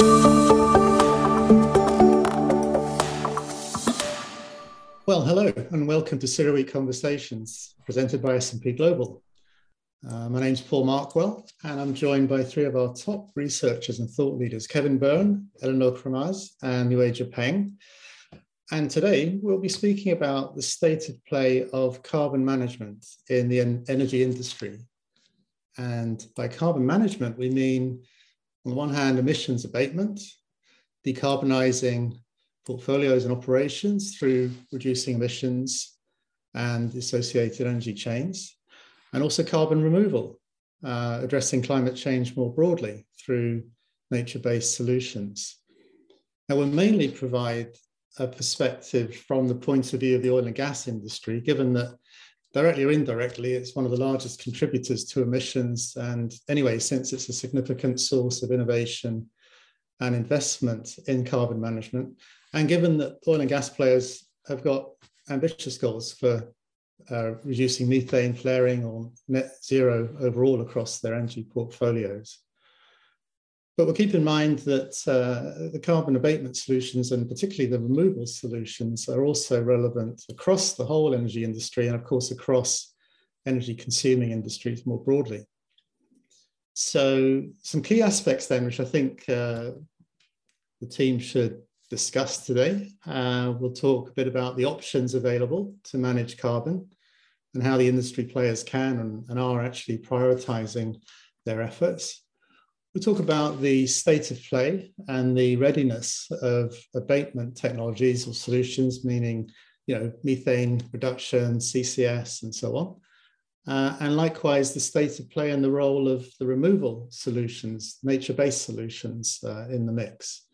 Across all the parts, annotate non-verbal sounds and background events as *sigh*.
Well, hello and welcome to CERAWeek Conversations presented by S&P Global. Uh, my name's Paul Markwell and I'm joined by three of our top researchers and thought leaders, Kevin Byrne, Eleanor Kramaz and Nueja Peng. And today we'll be speaking about the state of play of carbon management in the en energy industry. And by carbon management, we mean on the one hand, emissions abatement, decarbonizing portfolios and operations through reducing emissions and associated energy chains, and also carbon removal, uh, addressing climate change more broadly through nature-based solutions. Now, we'll mainly provide a perspective from the point of view of the oil and gas industry, given that directly or indirectly, it's one of the largest contributors to emissions. And anyway, since it's a significant source of innovation and investment in carbon management, and given that oil and gas players have got ambitious goals for uh, reducing methane flaring or net zero overall across their energy portfolios. But we'll keep in mind that uh, the carbon abatement solutions and particularly the removal solutions are also relevant across the whole energy industry and of course across energy consuming industries more broadly. So some key aspects then, which I think uh, the team should discuss today. Uh, we'll talk a bit about the options available to manage carbon and how the industry players can and, and are actually prioritizing their efforts. We'll talk about the state of play and the readiness of abatement technologies or solutions, meaning you know, methane reduction, CCS, and so on. Uh, and likewise, the state of play and the role of the removal solutions, nature-based solutions uh, in the mix.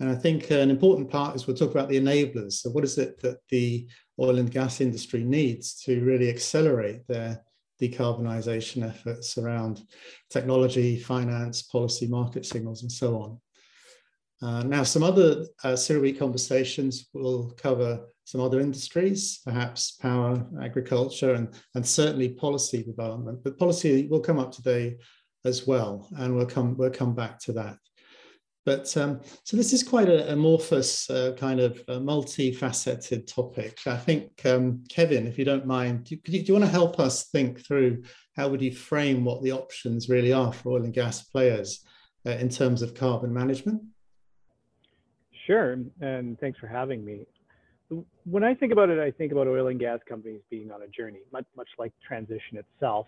And I think an important part is we'll talk about the enablers. So, what is it that the oil and gas industry needs to really accelerate their decarbonisation efforts around technology, finance, policy, market signals, and so on? Uh, now, some other uh, CERAWeek conversations will cover some other industries, perhaps power, agriculture, and, and certainly policy development. But policy will come up today as well, and we'll come, we'll come back to that. But um, so this is quite an amorphous uh, kind of uh, multifaceted topic. I think, um, Kevin, if you don't mind, do you, do you, want to help us think through how would you frame what the options really are for oil and gas players uh, in terms of carbon management? Sure, and thanks for having me. When I think about it, I think about oil and gas companies being on a journey, much, much like transition itself.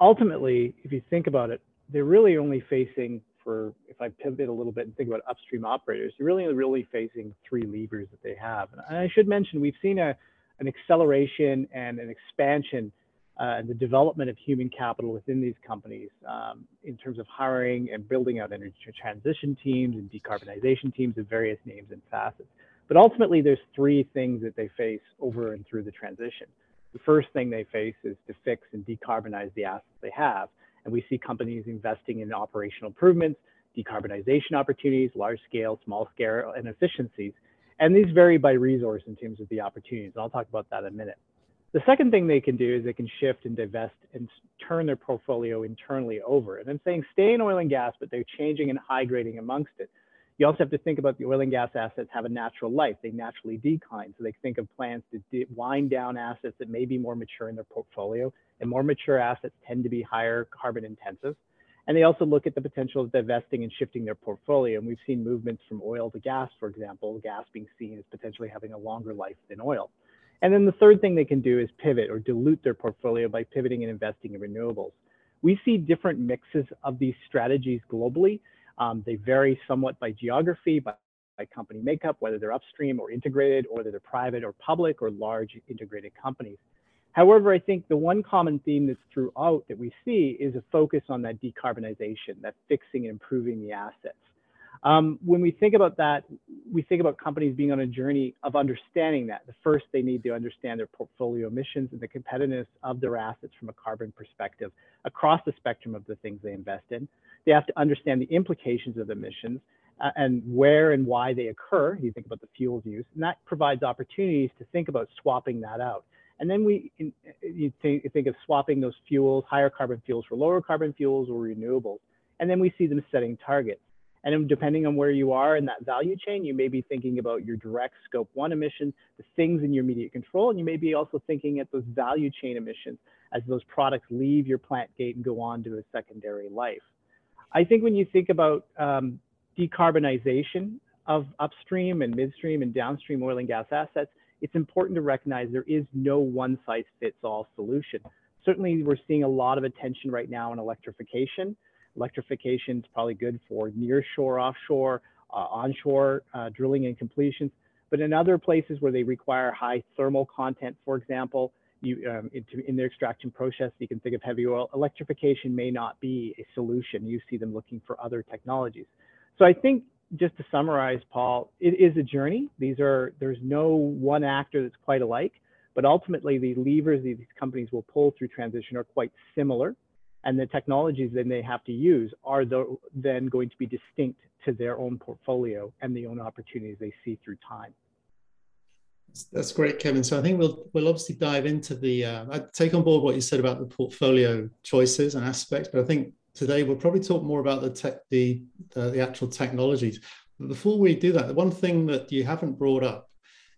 Ultimately, if you think about it, they're really only facing for, if I pivot a little bit and think about upstream operators, you're really, really facing three levers that they have. And I should mention, we've seen a, an acceleration and an expansion uh, the development of human capital within these companies um, in terms of hiring and building out energy transition teams and decarbonization teams of various names and facets. But ultimately, there's three things that they face over and through the transition. The first thing they face is to fix and decarbonize the assets they have. And we see companies investing in operational improvements, decarbonization opportunities, large scale, small scale, and efficiencies. And these vary by resource in terms of the opportunities. And I'll talk about that in a minute. The second thing they can do is they can shift and divest and turn their portfolio internally over. And I'm saying stay in oil and gas, but they're changing and high grading amongst it. You also have to think about the oil and gas assets have a natural life. They naturally decline. So they think of plans to wind down assets that may be more mature in their portfolio. And more mature assets tend to be higher carbon intensive. And they also look at the potential of divesting and shifting their portfolio. And we've seen movements from oil to gas, for example, gas being seen as potentially having a longer life than oil. And then the third thing they can do is pivot or dilute their portfolio by pivoting and investing in renewables. We see different mixes of these strategies globally. Um, they vary somewhat by geography, by, by company makeup, whether they're upstream or integrated, or whether they're private or public or large integrated companies. However, I think the one common theme that's throughout that we see is a focus on that decarbonization, that fixing and improving the assets. Um, when we think about that, we think about companies being on a journey of understanding that. The first, they need to understand their portfolio emissions and the competitiveness of their assets from a carbon perspective across the spectrum of the things they invest in. They have to understand the implications of the emissions uh, and where and why they occur. You think about the fuels use, and that provides opportunities to think about swapping that out. And then we in, you, think, you think of swapping those fuels, higher carbon fuels for lower carbon fuels or renewables. And then we see them setting targets. And depending on where you are in that value chain, you may be thinking about your direct scope one emissions, the things in your immediate control, and you may be also thinking at those value chain emissions as those products leave your plant gate and go on to a secondary life. I think when you think about um, decarbonization of upstream and midstream and downstream oil and gas assets, it's important to recognize there is no one size fits all solution. Certainly, we're seeing a lot of attention right now in electrification. Electrification is probably good for near shore, offshore, uh, onshore uh, drilling and completions. But in other places where they require high thermal content, for example, you, um, into, in their extraction process, you can think of heavy oil. Electrification may not be a solution. You see them looking for other technologies. So I think just to summarize, Paul, it is a journey. These are there's no one actor that's quite alike, but ultimately the levers these companies will pull through transition are quite similar, and the technologies they have to use are the, then going to be distinct to their own portfolio and the own opportunities they see through time. That's great, Kevin. So I think we'll we'll obviously dive into the. Uh, I take on board what you said about the portfolio choices and aspects, but I think today we'll probably talk more about the tech, the uh, the actual technologies. But before we do that, the one thing that you haven't brought up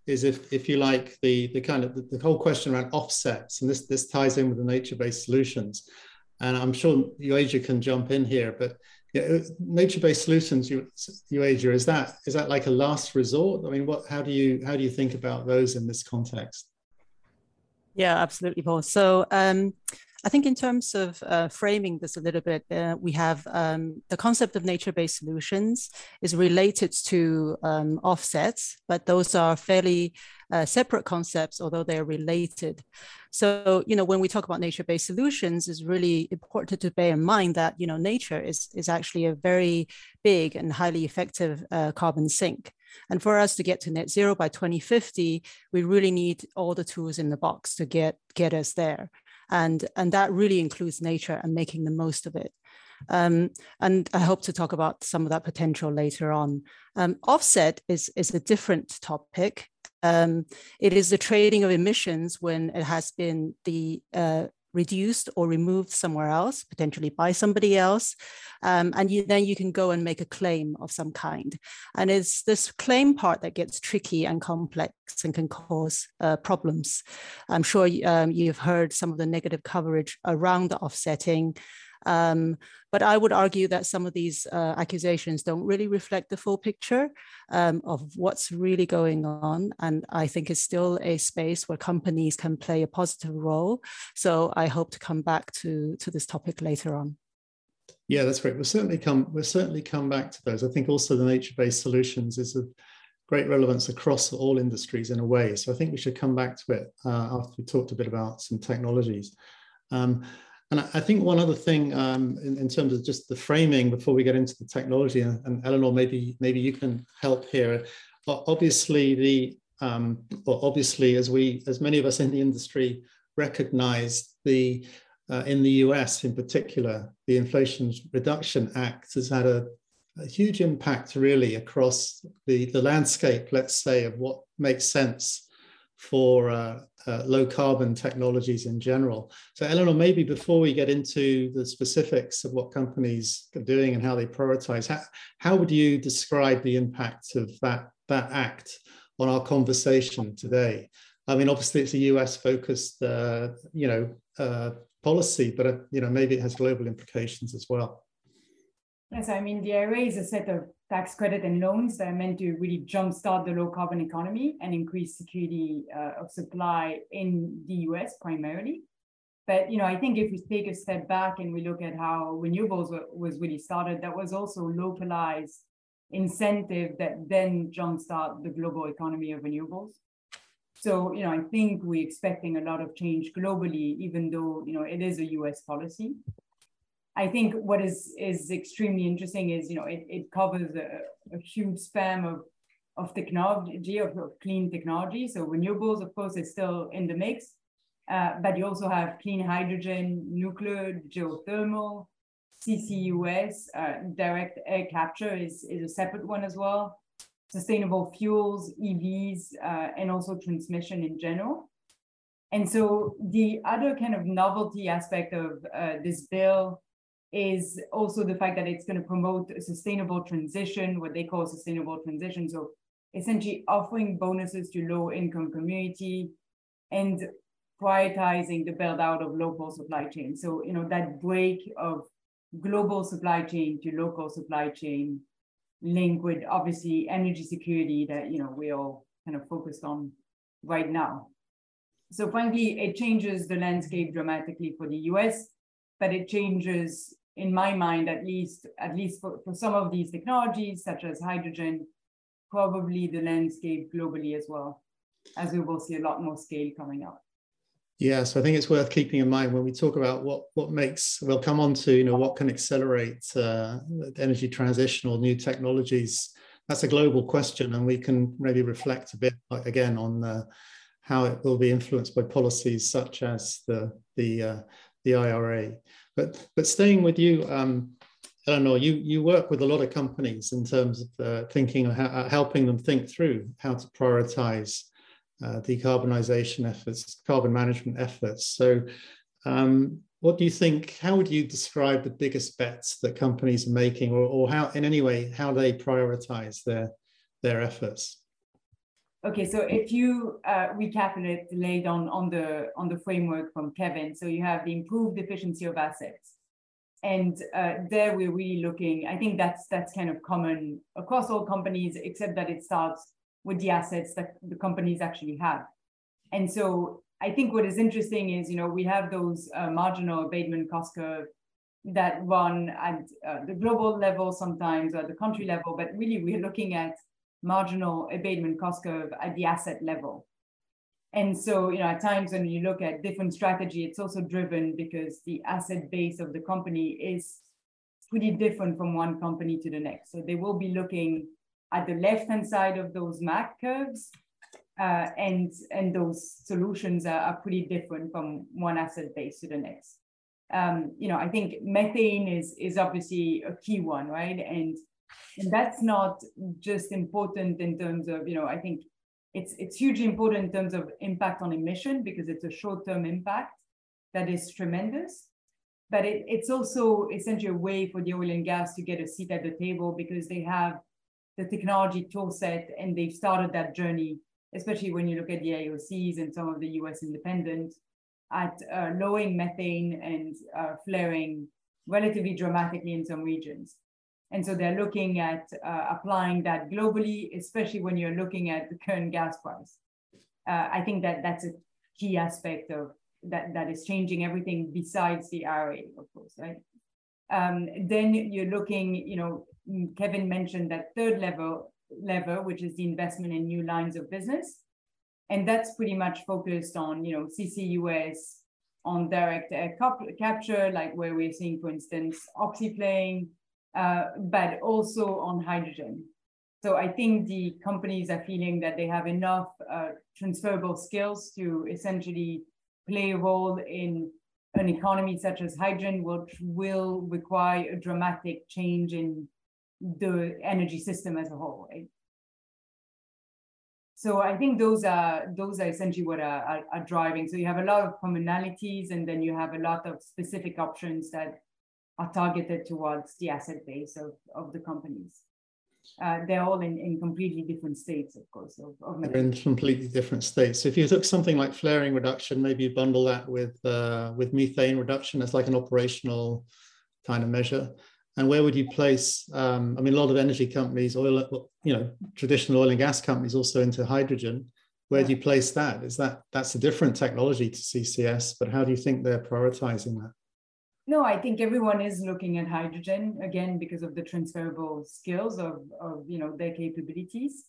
is if if you like the the kind of the, the whole question around offsets, and this this ties in with the nature-based solutions. And I'm sure Uasia can jump in here, but yeah, uh, nature-based solutions, Uasia, is that is that like a last resort? I mean, what how do you how do you think about those in this context? Yeah, absolutely, Paul. So um, I think in terms of uh, framing this a little bit, uh, we have um, the concept of nature-based solutions is related to um, offsets, but those are fairly uh, separate concepts, although they're related. So, you know, when we talk about nature-based solutions, it's really important to bear in mind that, you know, nature is, is actually a very big and highly effective uh, carbon sink. And for us to get to net zero by 2050, we really need all the tools in the box to get, get us there and and that really includes nature and making the most of it. Um, and I hope to talk about some of that potential later on. Um, offset is is a different topic. Um, it is the trading of emissions when it has been the uh, reduced or removed somewhere else, potentially by somebody else. Um, and you, then you can go and make a claim of some kind. And it's this claim part that gets tricky and complex and can cause uh, problems. I'm sure um, you've heard some of the negative coverage around the offsetting. Um, but I would argue that some of these uh, accusations don't really reflect the full picture um, of what's really going on. And I think it's still a space where companies can play a positive role. So I hope to come back to, to this topic later on. Yeah, that's great. We'll certainly come. We'll certainly come back to those. I think also the nature-based solutions is of great relevance across all industries in a way. So I think we should come back to it uh, after we talked a bit about some technologies. Um, and I think one other thing um, in, in, terms of just the framing before we get into the technology, and, and Eleanor, maybe maybe you can help here. Obviously, the um, obviously, as we as many of us in the industry recognize, the uh, in the US in particular, the Inflation Reduction Act has had a, a huge impact really across the the landscape, let's say, of what makes sense for uh, uh, low carbon technologies in general. So, Eleanor, maybe before we get into the specifics of what companies are doing and how they prioritize, how, how would you describe the impact of that, that act on our conversation today? I mean, obviously, it's a US focused, uh, you know, uh, policy, but uh, you know, maybe it has global implications as well. Yes, I mean, the IRA is a set of tax credit and loans that are meant to really jumpstart the low carbon economy and increase security uh, of supply in the US primarily. But you know, I think if we take a step back and we look at how renewables was really started, that was also localized incentive that then jumpstart the global economy of renewables. So, you know, I think we're expecting a lot of change globally, even though, you know, it is a US policy. I think what is is extremely interesting is you know it, it covers a, a huge span of of technology of, of, clean technology. So renewables, of course, is still in the mix, uh, but you also have clean hydrogen, nuclear, geothermal, CCUS, uh, direct air capture is is a separate one as well. Sustainable fuels, EVs, uh, and also transmission in general. And so the other kind of novelty aspect of uh, this bill is also the fact that it's going to promote a sustainable transition, what they call sustainable transition. So essentially offering bonuses to low income community and prioritizing the build out of local supply chain. So, you know, that break of global supply chain to local supply chain link with obviously energy security that, you know, we all kind of focused on right now. So frankly, it changes the landscape dramatically for the US, but it changes in my mind, at least, at least for, for some of these technologies, such as hydrogen, probably the landscape globally as well, as we will see a lot more scale coming up. Yeah, so I think it's worth keeping in mind when we talk about what what makes. We'll come on to you know what can accelerate uh, energy transition or new technologies. That's a global question, and we can maybe reflect a bit again on uh, how it will be influenced by policies such as the the uh, the IRA. But but staying with you, um, Eleanor, you you work with a lot of companies in terms of uh, thinking how, uh, helping them think through how to prioritize uh, decarbonisation efforts, carbon management efforts. So. Um, what do you think? How would you describe the biggest bets that companies are making, or, or how, in any way, how they prioritize their their efforts? Okay, so if you uh, recapitulate on, on, the, on the framework from Kevin, so you have the improved efficiency of assets. And uh, there we're really looking, I think that's, that's kind of common across all companies, except that it starts with the assets that the companies actually have. And so I think what is interesting is, you know, we have those uh, marginal abatement cost curve that run at uh, the global level sometimes or the country level, but really we're looking at marginal abatement cost curve at the asset level. And so, you know, at times when you look at different strategy, it's also driven because the asset base of the company is pretty different from one company to the next. So they will be looking at the left-hand side of those MAC curves, uh, and and those solutions are, are, pretty different from one asset base to the next. Um, you know, I think methane is is obviously a key one, right? And and that's not just important in terms of you know i think it's it's hugely important in terms of impact on emission because it's a short-term impact that is tremendous but it, it's also essentially a way for the oil and gas to get a seat at the table because they have the technology tool set and they've started that journey especially when you look at the IOCs and some of the US independent at uh, lowering methane and uh, flaring relatively dramatically in some regions. And so they're looking at uh, applying that globally, especially when you're looking at the current gas price. Uh, I think that that's a key aspect of that that is changing everything besides the IRA, of course, right? Um, then you're looking, you know, Kevin mentioned that third level lever, which is the investment in new lines of business. And that's pretty much focused on, you know, CCUS, on direct air capture, like where we're seeing, for instance, oxyplane, uh, but also on hydrogen. So I think the companies are feeling that they have enough uh, transferable skills to essentially play a role in an economy such as hydrogen, which will require a dramatic change in the energy system as a whole. Right? So I think those are those are essentially what are, are, are driving. So you have a lot of commonalities, and then you have a lot of specific options that are targeted towards the asset base of, of the companies. Uh, they're all in, in completely different states, of course. Of, of they're in completely different states. So if you took something like flaring reduction, maybe you bundle that with uh, with methane reduction as like an operational kind of measure. And where would you place? Um, I mean, a lot of energy companies, oil, you know, traditional oil and gas companies, also into hydrogen. Where yeah. do you place that? Is that that's a different technology to CCS? But how do you think they're prioritizing that? No, I think everyone is looking at hydrogen again because of the transferable skills of, of you know their capabilities.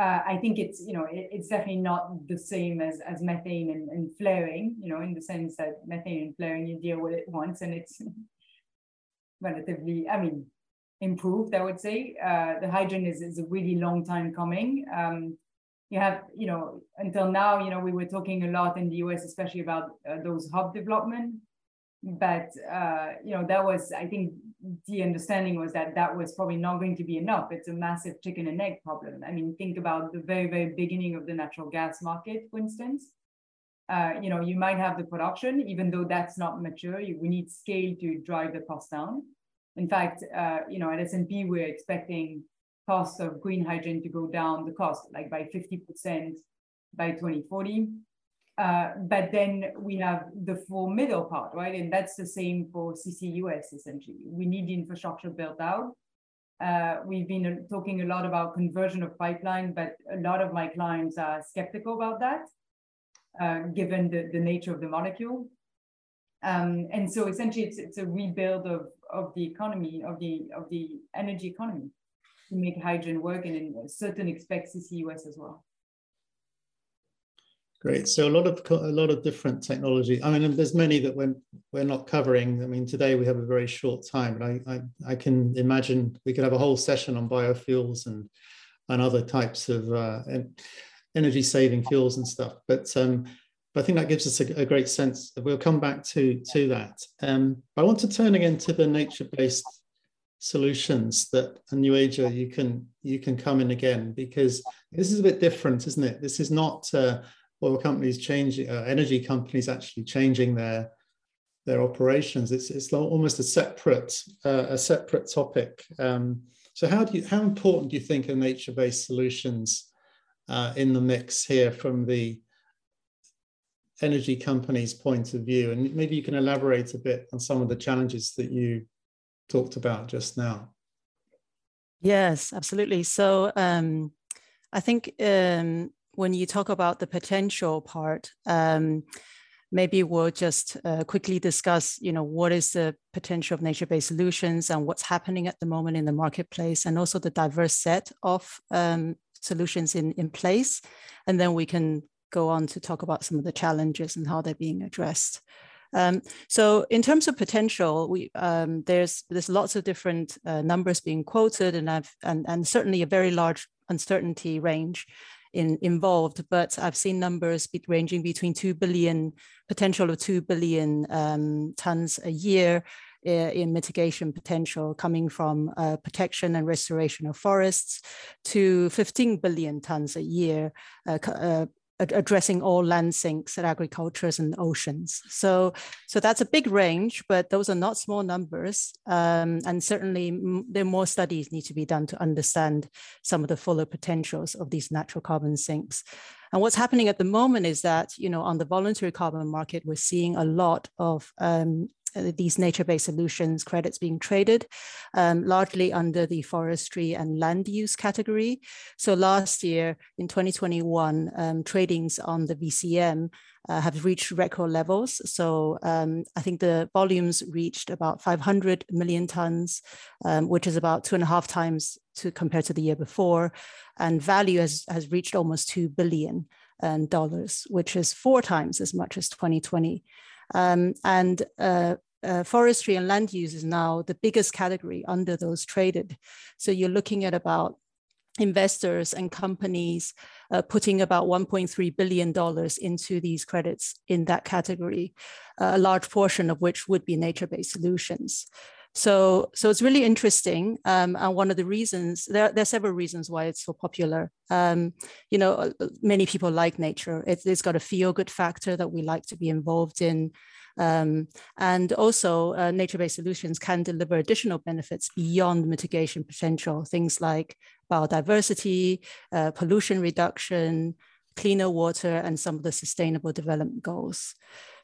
Uh, I think it's you know it, it's definitely not the same as as methane and, and, flaring. You know, in the sense that methane and flaring you deal with it once and it's *laughs* relatively, I mean, improved. I would say uh, the hydrogen is is a really long time coming. Um, you have you know until now you know we were talking a lot in the US especially about uh, those hub development but uh, you know that was i think the understanding was that that was probably not going to be enough it's a massive chicken and egg problem i mean think about the very very beginning of the natural gas market for instance uh, you know, you might have the production, even though that's not mature. You, we need scale to drive the cost down. In fact, uh, you know, at S&P, we're expecting cost of green hydrogen to go down the cost like by 50% by 2040. Uh, but then we have the full middle part, right? And that's the same for CCUS essentially. We need the infrastructure built out. Uh, we've been talking a lot about conversion of pipeline, but a lot of my clients are skeptical about that, uh, given the, the nature of the molecule. Um, and so essentially it's, it's a rebuild of, of the economy, of the, of the energy economy to make hydrogen work and in certain expect CCUS as well. Great. So a lot of a lot of different technology. I mean, there's many that we're we're not covering. I mean, today we have a very short time, but I I, I can imagine we could have a whole session on biofuels and and other types of uh, energy saving fuels and stuff. But um, but I think that gives us a, a great sense. We'll come back to to that. Um, I want to turn again to the nature based solutions that a new ager you can you can come in again because this is a bit different, isn't it? This is not. Uh, oil companies changing, uh, energy companies actually changing their their operations. It's it's almost a separate uh, a separate topic. Um, so how do you how important do you think are nature based solutions uh, in the mix here from the energy companies' point of view? And maybe you can elaborate a bit on some of the challenges that you talked about just now. Yes, absolutely. So um, I think um, when you talk about the potential part, um, maybe we'll just uh, quickly discuss, you know, what is the potential of nature-based solutions and what's happening at the moment in the marketplace, and also the diverse set of um, solutions in, in place. And then we can go on to talk about some of the challenges and how they're being addressed. Um, so in terms of potential, we, um, there's there's lots of different uh, numbers being quoted, and I've and, and certainly a very large uncertainty range in, involved, but I've seen numbers be, ranging between 2 billion, potential of 2 billion um, tons a year uh, in mitigation potential coming from uh, protection and restoration of forests to 15 billion tons a year uh, uh addressing all land sinks at agricultures and oceans. So, so that's a big range, but those are not small numbers. Um, and certainly there are more studies need to be done to understand some of the fuller potentials of these natural carbon sinks. And what's happening at the moment is that, you know, on the voluntary carbon market, we're seeing a lot of um, these nature-based solutions credits being traded, um, largely under the forestry and land use category. So last year in 2021, um, tradings on the VCM uh, have reached record levels. So um, I think the volumes reached about 500 million tons, um, which is about two and a half times to compared to the year before. And value has, has reached almost 2 billion um, dollars, which is four times as much as 2020. Um, and uh, uh, forestry and land use is now the biggest category under those traded. So you're looking at about investors and companies uh, putting about $1.3 billion into these credits in that category, uh, a large portion of which would be nature-based solutions. So, so it's really interesting. Um, and one of the reasons, there, there, are several reasons why it's so popular. Um, you know, uh, many people like nature. It, it's got a feel-good factor that we like to be involved in. Um, and also uh, nature-based solutions can deliver additional benefits beyond mitigation potential, things like biodiversity, uh, pollution reduction, cleaner water, and some of the sustainable development goals.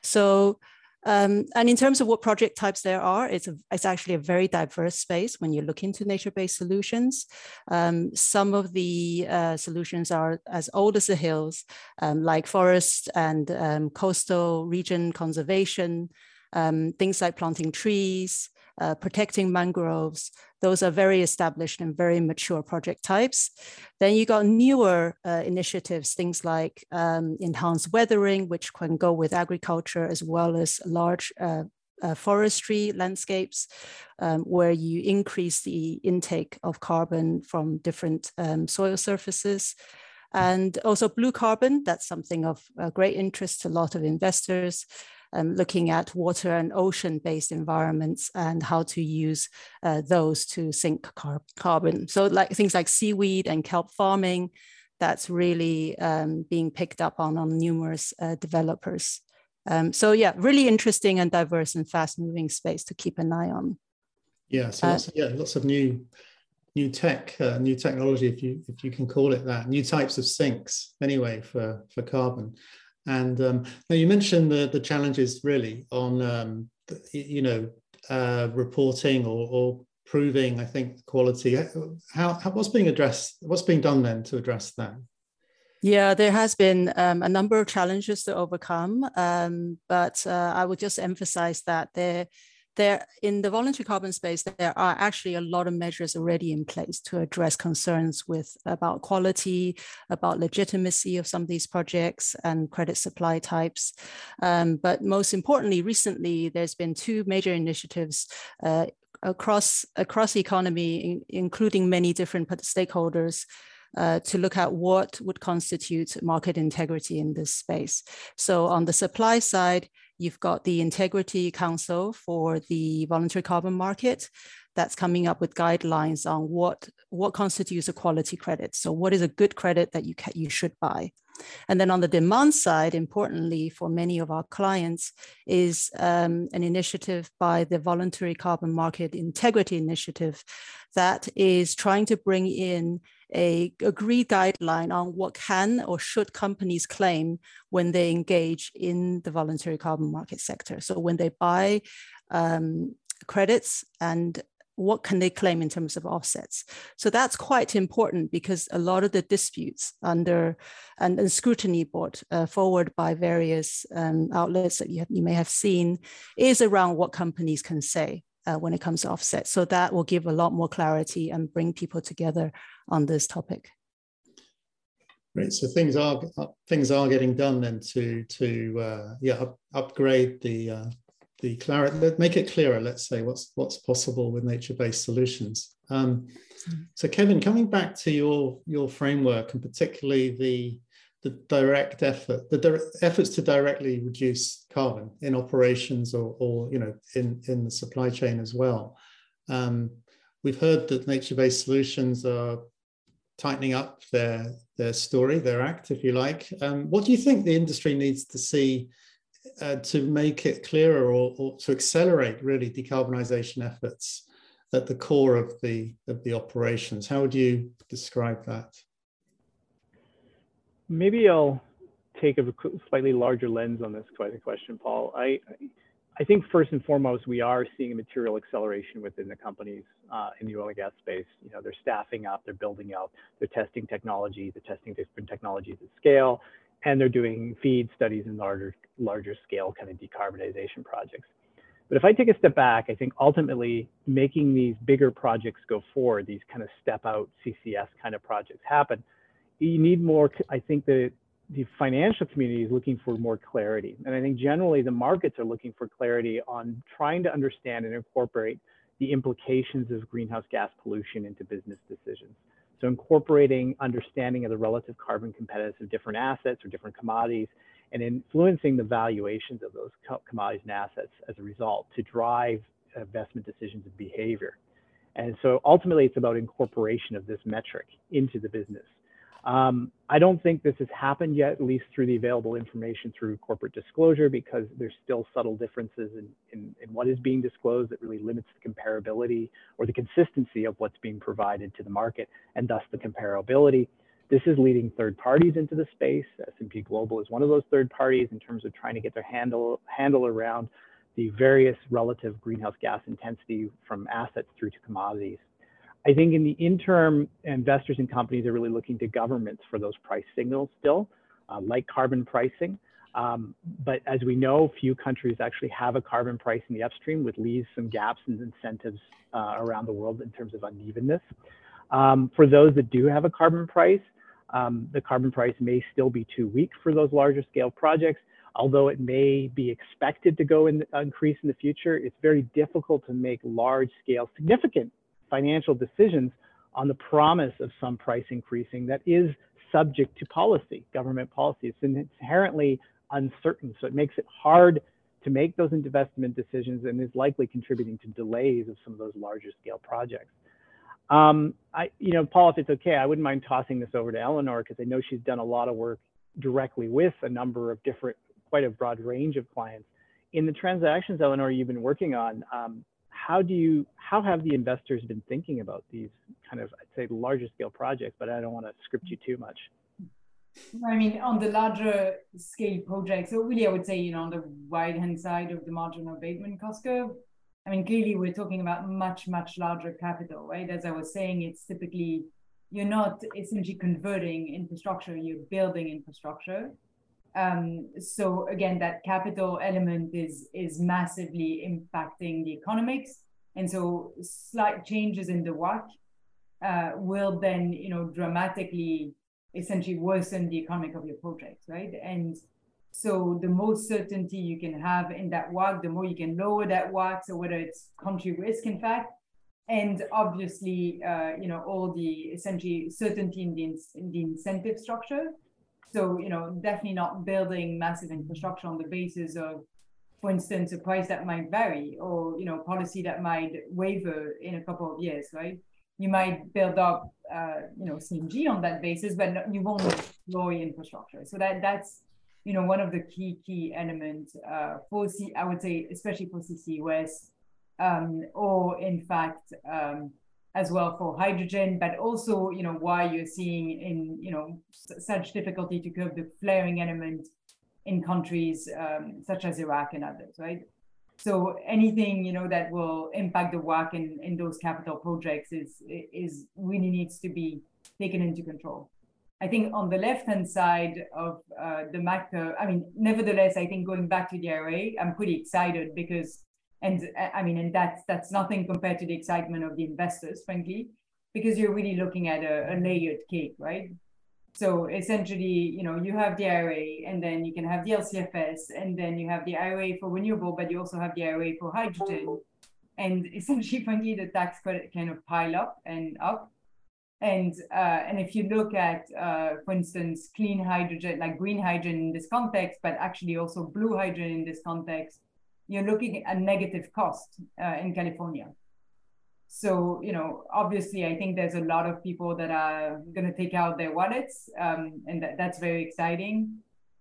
So um, and in terms of what project types there are, it's, a, it's actually a very diverse space when you look into nature-based solutions. Um, some of the uh, solutions are as old as the hills, um, like forest and um, coastal region conservation, um, things like planting trees, uh, protecting mangroves. Those are very established and very mature project types. Then you got newer uh, initiatives, things like um, enhanced weathering, which can go with agriculture as well as large uh, uh, forestry landscapes, um, where you increase the intake of carbon from different um, soil surfaces. And also blue carbon, that's something of uh, great interest to a lot of investors um, looking at water and ocean-based environments and how to use uh, those to sink car carbon. So like things like seaweed and kelp farming, that's really um, being picked up on on numerous uh, developers. Um, so yeah, really interesting and diverse and fast moving space to keep an eye on. Yeah, so lots, yeah, lots of new new tech, uh, new technology, if you if you can call it that, new types of sinks anyway for for carbon. And um, now you mentioned the the challenges really on um, you know uh, reporting or, or proving, I think, quality. How, how what's being addressed? What's being done then to address that? Yeah, there has been um, a number of challenges to overcome, um, but uh, I would just emphasize that there there in the voluntary carbon space there are actually a lot of measures already in place to address concerns with about quality about legitimacy of some of these projects and credit supply types um, but most importantly recently there's been two major initiatives uh, across across the economy including many different stakeholders uh, to look at what would constitute market integrity in this space. So on the supply side, you've got the Integrity Council for the voluntary carbon market that's coming up with guidelines on what, what constitutes a quality credit. So what is a good credit that you, you should buy? And then on the demand side, importantly for many of our clients, is um, an initiative by the Voluntary Carbon Market Integrity Initiative that is trying to bring in a agreed guideline on what can or should companies claim when they engage in the voluntary carbon market sector. So when they buy um, credits and what can they claim in terms of offsets? So that's quite important because a lot of the disputes under and, and scrutiny brought uh, forward by various um, outlets that you, have, you may have seen is around what companies can say uh, when it comes to offset. So that will give a lot more clarity and bring people together on this topic. Great. So things are things are getting done then to to uh, yeah up, upgrade the uh, the clarity, make it clearer. Let's say what's what's possible with nature-based solutions. Um, so Kevin, coming back to your your framework and particularly the the direct effort, the efforts to directly reduce carbon in operations or, or you know in in the supply chain as well. Um, we've heard that nature-based solutions are tightening up their their story, their act, if you like. Um, what do you think the industry needs to see uh, to make it clearer or, or, to accelerate really decarbonisation efforts at the core of the of the operations? How would you describe that? Maybe I'll take a slightly larger lens on this question, Paul. I I think first and foremost, we are seeing a material acceleration within the companies uh, in the oil and gas space. You know, they're staffing up, they're building out, they're testing technology, they're testing different technologies at scale, and they're doing feed studies in larger, larger scale kind of decarbonization projects. But if I take a step back, I think ultimately making these bigger projects go forward, these kind of step out CCS kind of projects happen, you need more, I think the the financial community is looking for more clarity. And I think generally the markets are looking for clarity on trying to understand and incorporate the implications of greenhouse gas pollution into business decisions. So incorporating understanding of the relative carbon competitiveness of different assets or different commodities and influencing the valuations of those commodities and assets as a result to drive investment decisions and behavior. And so ultimately it's about incorporation of this metric into the business. Um, I don't think this has happened yet, at least through the available information through corporate disclosure, because there's still subtle differences in, in, in, what is being disclosed that really limits the comparability or the consistency of what's being provided to the market, and thus the comparability. This is leading third parties into the space. S&P Global is one of those third parties in terms of trying to get their handle, handle around the various relative greenhouse gas intensity from assets through to commodities. I think in the interim, investors and companies are really looking to governments for those price signals still, uh, like carbon pricing. Um, but as we know, few countries actually have a carbon price in the upstream, which leaves some gaps and incentives uh, around the world in terms of unevenness. Um, for those that do have a carbon price, um, the carbon price may still be too weak for those larger scale projects. Although it may be expected to go in, increase in the future, it's very difficult to make large scale, significant financial decisions on the promise of some price increasing that is subject to policy, government policy. It's inherently uncertain. So it makes it hard to make those investment decisions and is likely contributing to delays of some of those larger scale projects. Um, I, you know, Paul, if it's okay, I wouldn't mind tossing this over to Eleanor because I know she's done a lot of work directly with a number of different, quite a broad range of clients. In the transactions, Eleanor, you've been working on, um, how do you, how have the investors been thinking about these kind of, I'd say, larger scale projects? But I don't want to script you too much. I mean, on the larger scale projects, so really, I would say, you know, on the right hand side of the marginal abatement cost curve, I mean, clearly we're talking about much, much larger capital, right? As I was saying, it's typically you're not essentially converting infrastructure, you're building infrastructure. Um, so again, that capital element is is massively impacting the economics, and so slight changes in the WACC uh, will then, you know, dramatically essentially worsen the economic of your project, right? And so the more certainty you can have in that WACC, the more you can lower that WACC. So whether it's country risk, in fact, and obviously, uh, you know, all the essentially certainty in the, in the incentive structure. So, you know, definitely not building massive infrastructure on the basis of, for instance, a price that might vary or, you know, policy that might waver in a couple of years, right? You might build up, uh, you know, CNG on that basis, but you won't deploy infrastructure. So that that's you know, one of the key, key elements uh, for C, I would say, especially for CCUS, um, or in fact, um, as well for hydrogen, but also, you know, why you're seeing in, you know, such difficulty to curb the flaring element in countries um, such as Iraq and others, right? So anything, you know, that will impact the WACC in, in those capital projects is, is really needs to be taken into control. I think on the left-hand side of uh, the macro, I mean, nevertheless, I think going back to the IRA, I'm pretty excited because, and I mean, and that's that's nothing compared to the excitement of the investors, frankly, because you're really looking at a, a layered cake, right? So essentially, you know, you have the IRA, and then you can have the LCFS, and then you have the IRA for renewable, but you also have the IRA for hydrogen, and essentially, *laughs* frankly, the tax credit kind of pile up and up and uh, and if you look at, uh, for instance, clean hydrogen, like green hydrogen in this context, but actually also blue hydrogen in this context, you're looking at negative cost uh, in California. So you know, obviously, I think there's a lot of people that are going to take out their wallets, um, and that, that's very exciting.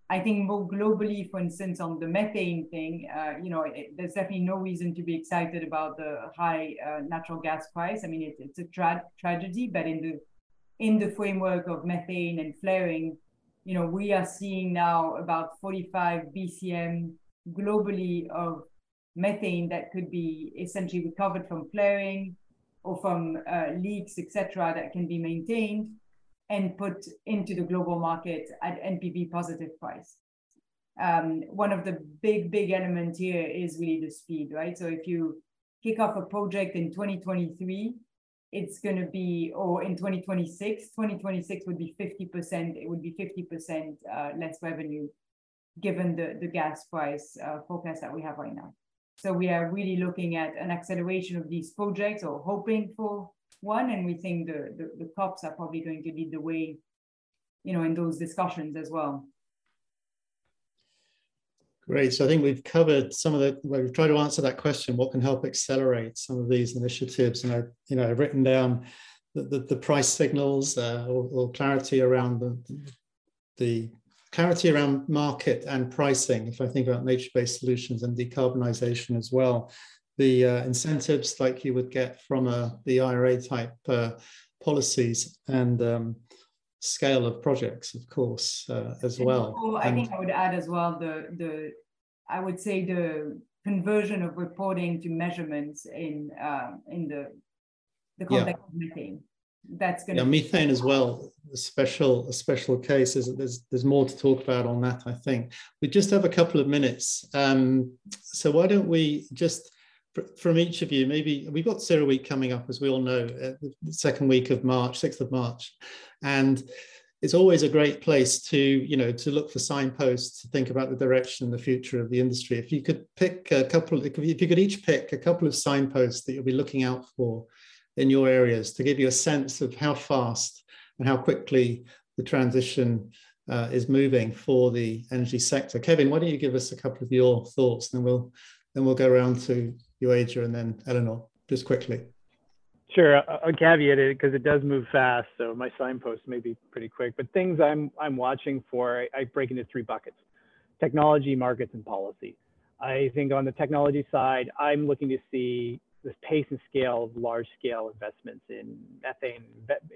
I think more globally, for instance, on the methane thing, uh, you know, it, there's definitely no reason to be excited about the high uh, natural gas price. I mean, it, it's a tra- tragedy, but in the in the framework of methane and flaring, you know, we are seeing now about 45 BCM globally of methane that could be essentially recovered from flaring or from uh, leaks, etc., that can be maintained and put into the global market at NPV positive price. Um, one of the big, big elements here is really the speed, right? So if you kick off a project in 2023, it's going to be, or in 2026, 2026 would be 50%, it would be 50% uh, less revenue given the, the gas price uh, forecast that we have right now. So we are really looking at an acceleration of these projects or hoping for one, and we think the, the, the COPs are probably going to lead the way, you know, in those discussions as well. Great. So I think we've covered some of the. Well, we've tried to answer that question: what can help accelerate some of these initiatives? And I, you know, I've written down the, the, the price signals uh, or, or, clarity around the, the clarity around market and pricing. If I think about nature-based solutions and decarbonisation as well, the uh, incentives like you would get from a, uh, the IRA type uh, policies and um, scale of projects, of course, uh, as well. well I and, think I would add as well the the I would say the conversion of reporting to measurements in uh, in the the context yeah. of methane. That's going yeah, methane as well. A special a special case is there's there's more to talk about on that. I think we just have a couple of minutes, um, so why don't we just from each of you, maybe we've got CERAWeek coming up, as we all know, uh, the second week of March, 6th of March. And it's always a great place to, you know, to look for signposts, to think about the direction and the future of the industry. If you could pick a couple, if you could each pick a couple of signposts that you'll be looking out for in your areas to give you a sense of how fast and how quickly the transition uh, is moving for the energy sector. Kevin, why don't you give us a couple of your thoughts and then we'll then we'll go around to you, Adria, and then Eleanor, just quickly. Sure, I'll caveat it because it does move fast, so my signposts may be pretty quick. But things I'm I'm watching for, I, I break into three buckets: technology, markets, and policy. I think on the technology side, I'm looking to see this pace and scale of large scale investments in methane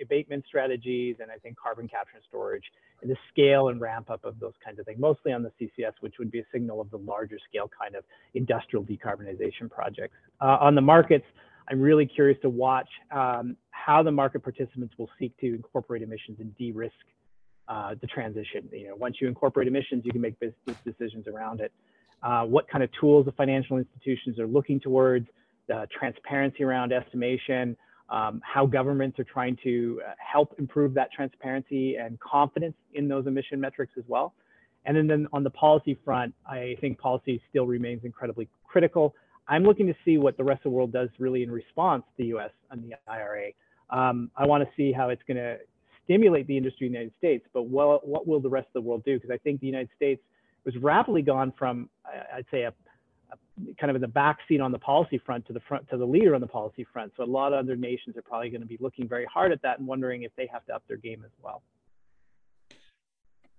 abatement strategies and I think carbon capture and storage and the scale and ramp up of those kinds of things, mostly on the CCS, which would be a signal of the larger scale kind of industrial decarbonization projects. Uh, on the markets, I'm really curious to watch um, how the market participants will seek to incorporate emissions and de-risk uh, the transition. You know, once you incorporate emissions, you can make business decisions around it. Uh, what kind of tools the financial institutions are looking towards, the transparency around estimation, um, how governments are trying to uh, help improve that transparency and confidence in those emission metrics as well. And then, then on the policy front, I think policy still remains incredibly critical. I'm looking to see what the rest of the world does really in response to the US and the IRA. Um, I want to see how it's going to stimulate the industry in the United States, but what, what will the rest of the world do? Because I think the United States was rapidly gone from, I'd say, a, kind of in the back seat on the policy front to the front to the leader on the policy front. So a lot of other nations are probably going to be looking very hard at that and wondering if they have to up their game as well.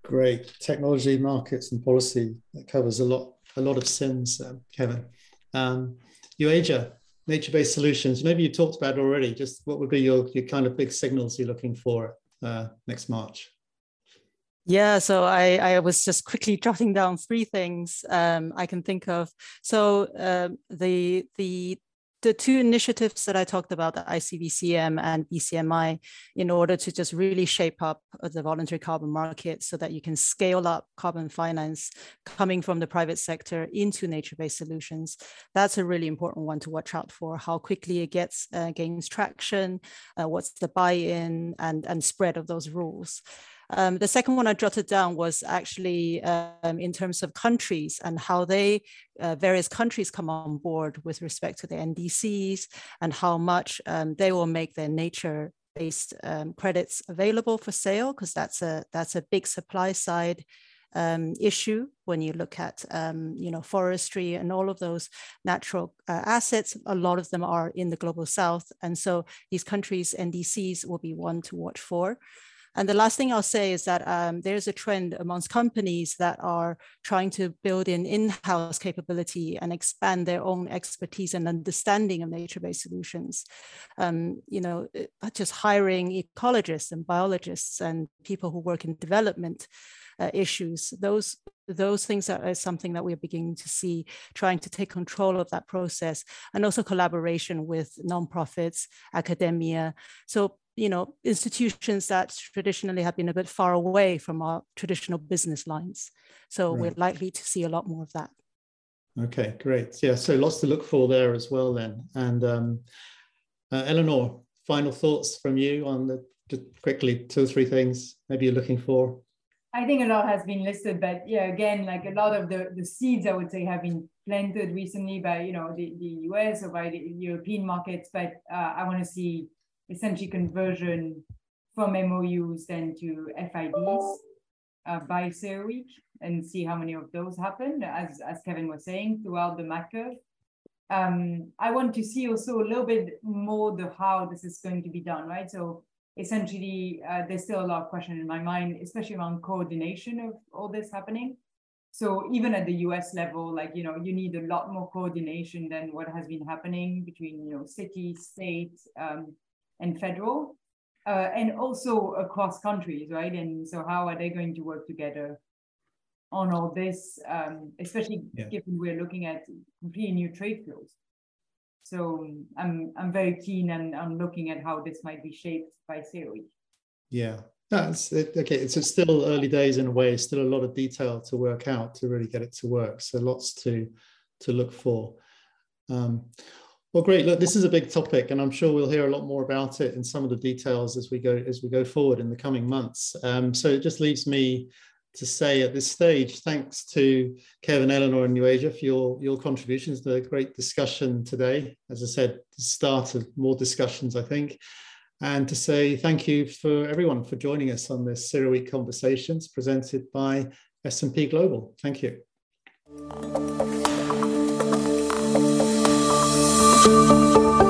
Great technology, markets, and policy that covers a lot, a lot of sins, um, Kevin. Um, Uasia, nature-based solutions. Maybe you talked about already. Just what would be your, your kind of big signals you're looking for uh, next March? Yeah, so I, I was just quickly *laughs* jotting down three things um, I can think of. So uh, the the the two initiatives that I talked about, the ICVCM and VCMI, in order to just really shape up the voluntary carbon market so that you can scale up carbon finance coming from the private sector into nature-based solutions. That's a really important one to watch out for, how quickly it gets uh, gains traction, uh, what's the buy-in and, and spread of those rules. Um, the second one I jotted down was actually um, in terms of countries and how they, uh, various countries come on board with respect to the NDCs and how much um, they will make their nature based um, credits available for sale, because that's a, that's a big supply side um, issue when you look at um, you know forestry and all of those natural uh, assets. A lot of them are in the global south, and so these countries NDCs will be one to watch for. And the last thing I'll say is that um, there's a trend amongst companies that are trying to build in in-house capability and expand their own expertise and understanding of nature-based solutions. Um, you know, uh, just hiring ecologists and biologists and people who work in development uh, issues. Those those things are, are, something that we're beginning to see, trying to take control of that process, and also collaboration with nonprofits, academia. So you know, institutions that traditionally have been a bit far away from our traditional business lines. So right. we're likely to see a lot more of that. Okay, great. Yeah, so lots to look for there as well then. And um, uh, Eleanor, final thoughts from you on the just quickly two or three things maybe you're looking for. I think a lot has been listed, but yeah, again, like a lot of the, the seeds I would say have been planted recently by you know the, the US or by the European markets. But uh, I want to see essentially conversion from MOUs then to FIDs uh, by CERAWeek and see how many of those happen, as, as Kevin was saying, throughout the MAC curve. Um, I want to see also a little bit more the how this is going to be done, right? So essentially, uh, there's still a lot of question in my mind, especially around coordination of all this happening. So even at the US level, like, you know, you need a lot more coordination than what has been happening between, you know, city, state, um, and federal, uh, and also across countries, right? And so, how are they going to work together on all this, um, especially yeah. given we're looking at completely new trade flows? So, I'm I'm very keen on, on looking at how this might be shaped by CERAWeek. Yeah, that's it. Okay, it's still early days in a way. Still a lot of detail to work out to really get it to work. So lots to to look for. Um, well, great. Look, this is a big topic, and I'm sure we'll hear a lot more about it in some of the details as we go as we go forward in the coming months. Um, so it just leaves me to say at this stage, thanks to Kevin, Eleanor, and Uasia for your your contributions the great discussion today. As I said, the start of more discussions, I think, and to say thank you for everyone for joining us on this CERAWeek Conversations presented by S&P Global. Thank you. Música